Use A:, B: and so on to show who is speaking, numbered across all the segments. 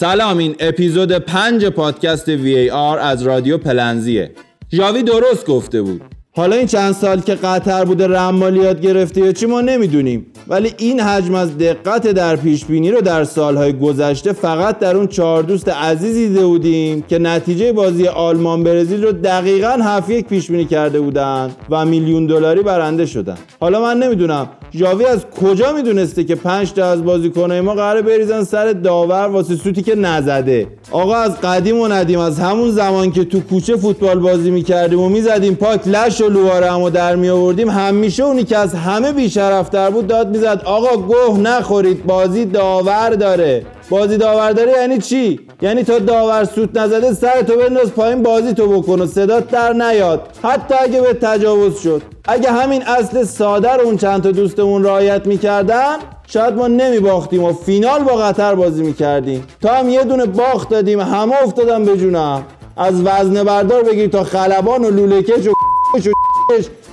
A: سلام این اپیزود پنج پادکست وی آر از رادیو پلنزیه. جاوی درست گفته بود. حالا این چند سال که قطر بوده رمالیات گرفته یا چی ما نمی‌دونیم. ولی این حجم از دقت در پیش بینی رو در سالهای گذشته فقط در اون چهار دوست عزیزی دیده بودیم که نتیجه بازی آلمان برزیل رو دقیقا هفت یک پیش بینی کرده بودن و میلیون دلاری برنده شدن. حالا من نمی‌دونم جاوی از کجا می‌دونسته که پنج تا از بازیکنای ما قراره بریزن سر داور واسه سوتی که نزده؟ آقا از قدیم و ندیم از همون زمان که تو کوچه فوتبال بازی می‌کردیم و می‌زدیم پاک لش و لواره همو در میآوردیم همیشه اونی که از همه بیشرفتر بود داد می‌زد آقا گوه نخورید بازی داور داره. بازی داور داره یعنی چی؟ یعنی تا داور سوت نزده سر تو بنداز پایین بازی تو بکن و صدات در نیاد. حتی اگه به تجاوز شد. اگه همین اصل ساده رو اون چند تا دوستمون رعایت می‌کردن شاید ما نمی باختیم و فینال با قطر بازی می‌کردیم. تا هم یه دونه باخت دادیم همه افتادم به جونم. از وزن بردار بگیر تا خلبان و لولکش و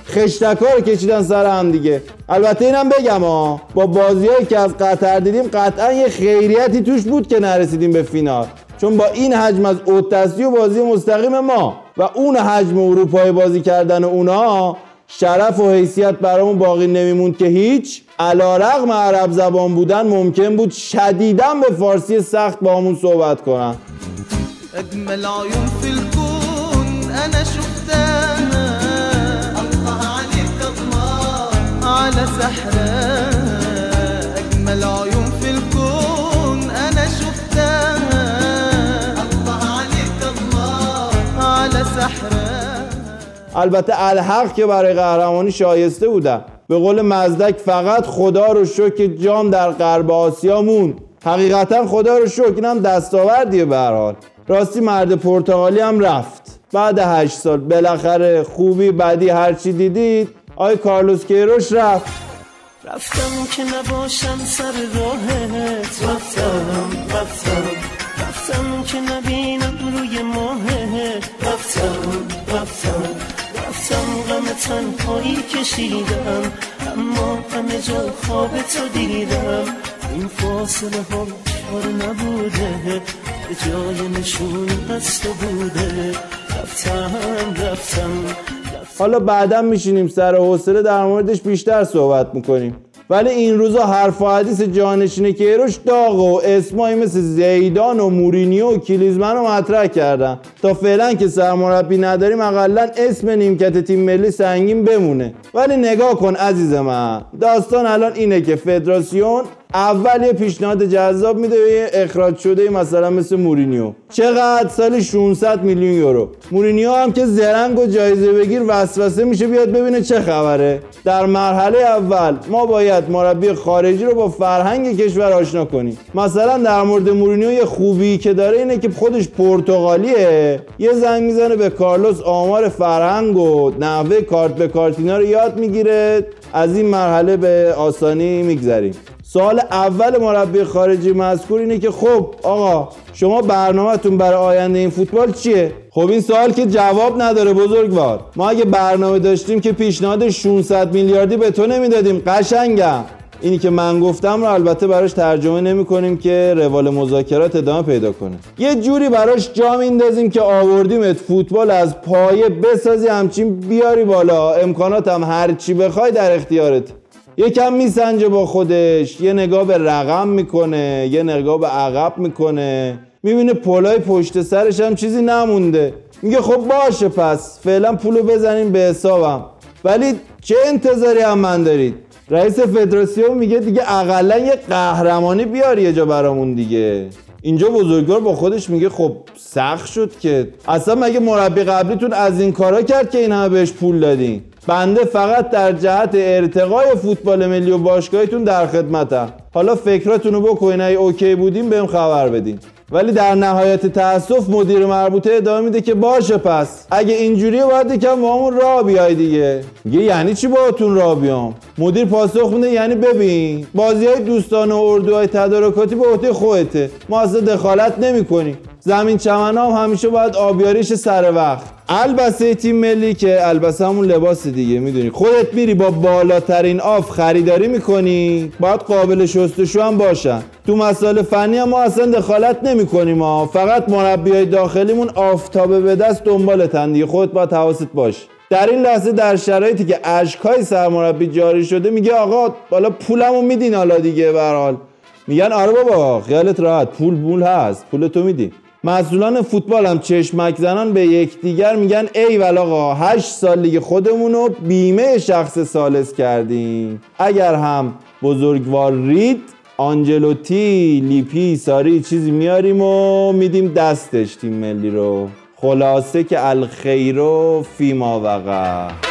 A: خشتکا رو کشیدن سر هم دیگه. البته اینم بگم ها با بازیهایی که از قطر دیدیم قطعا یه خیریتی توش بود که نرسیدیم به فینال. چون با این حجم از اوتسی و بازی مستقیم ما و اون حجم اروپای بازی کردن اونا شرف و حیثیت برامون باقی نمیموند که هیچ. علا رقم عرب زبان بودن ممکن بود شدیدا به فارسی سخت با همون صحبت کنن.
B: على سحرها أجمل عيون في الكون أنا شفتها. الله عليك الله على سحرها
A: البته الحق که برای قهرمانی شایسته بودن به قول مزدک فقط خدا رو شکر جام در غرب آسیا مون حقیقتا خدا رو شکر اینم دستاوردیه به حال. راستی مرد پرتغالی هم رفت. بعد هشت سال بالاخره خوبی بعدی هرچی دیدید آی کارلوس کیروش رفت.
C: رفتم که نباشم سر راهت. رفتم رفتم. رفتم که نبینم روی ماهت. رفتم رفتم. رفتم غم تنهایی کشیدم. اما همه جا خواب تو دیدم. این فاصله ها چار نبوده. به جای نشون از تو بوده. رفتم رفتم.
A: حالا بعدا میشینیم سر حوصله در موردش بیشتر صحبت می‌کنیم. ولی این روزا حرف و حدیث جانشین کیروش داغ و اسمایی مثل زیدان و مورینیو و کلیزمن رو مطرح کردن. تا فعلا که سرمربی نداریم اقلا اسم نیمکت تیم ملی سنگین بمونه. ولی نگاه کن عزیز من داستان الان اینه که فدراسیون اول یه پیشنهاد جذاب میده یه اخراج شده مثلا مثل مورینیو. چقدر سالی 600 میلیون یورو. مورینیو هم که زرنگ و جایزه بگیر وسوسه میشه بیاد ببینه چه خبره. در مرحله اول ما باید مربی خارجی رو با فرهنگ کشور آشنا کنیم. مثلا در مورد مورینیو یه خوبی که داره اینه که خودش پرتغالیه. یه زنگ می‌زنه به کارلوس آمار فرهنگ و نحوه کارت به کارتینا رو یاد می‌گیره. از این مرحله به آسانی میگذریم. سوال اول مربی خارجی مذکور اینه که خب آقا شما برنامهتون برای آینده این فوتبال چیه؟ خب این سوال که جواب نداره بزرگوار. ما اگه برنامه داشتیم که پیشنهاد 600 میلیاردی به تو نمی‌دادیم قشنگم. اینی که من گفتم رو البته براش ترجمه نمی کنیم که روال مذاکرات ادامه پیدا کنه. یه جوری براش جا میندازیم که آوردیمت فوتبال از پایه بسازی همچین بیاری بالا. امکانات هم هر چی بخوای در اختیارت. یکم میسنجه با خودش یه نگاه به رقم می‌کنه یه نگاه به عقب می‌کنه. می‌بینه پولای پشت سرش هم چیزی نمونده. میگه خب باشه پس فعلا پولو بزنیم به حسابم. ولی چه انتظاری هم من دارید؟ رئیس فدراسیون میگه دیگه اقلا یه قهرمانی بیار یه جا برامون دیگه. اینجا بزرگوار با خودش میگه خب سخت شد که. اصلا مگه مربی قبلیتون از این کارا کرد که این بهش پول دادین؟ بنده فقط در جهت ارتقای فوتبال ملی و باشگاهیتون در خدمتم. حالا فکراتون رو بکنین اگه اوکی بودیم بهم خبر بدین. ولی در نهایت تاسف مدیر مربوطه ادامه میده که باشه پس. اگه اینجوریه باید یکم با همون راه بیای دیگه. میگه یعنی چی باهاتون راه بیام؟ مدیر پاسخ میده یعنی ببین بازی های دوستانه و اردوهای تدارکاتی به عهده خودته. ما اصلا دخالت نمی‌کنیم. زمین چمن هم همیشه باید آبیاریش سر وقت. البسه تیم ملی که البسه همون لباس دیگه می‌دونی. خودت میری با بالاترین آف خریداری می‌کنی باید قابل شستشو هم باشن. تو مسائل فنی هم ما اصلا دخالت نمی‌کنیم ها. فقط مربیای داخلیمون آفتابه به دست دنبالتن دیگه. خودت باید حواست باش. در این لحظه در شرایطی که اشکای سرمربی جاری شده میگه آقا بالا پولمو میدین حالا دیگه به میگن آره بابا خیالت راحت. پول پول هست. پول تو میدی. مسئولان فوتبال هم چشمک زنان به یکدیگر میگن ای آقا هشت سال لیگ خودمون رو بیمه شخص سالس کردیم. اگر هم بزرگوار رید آنجلوتی لیپی ساری چیزی میاریم و میدیم دستش تیم ملی رو. خلاصه که الخیرو فیما وقع.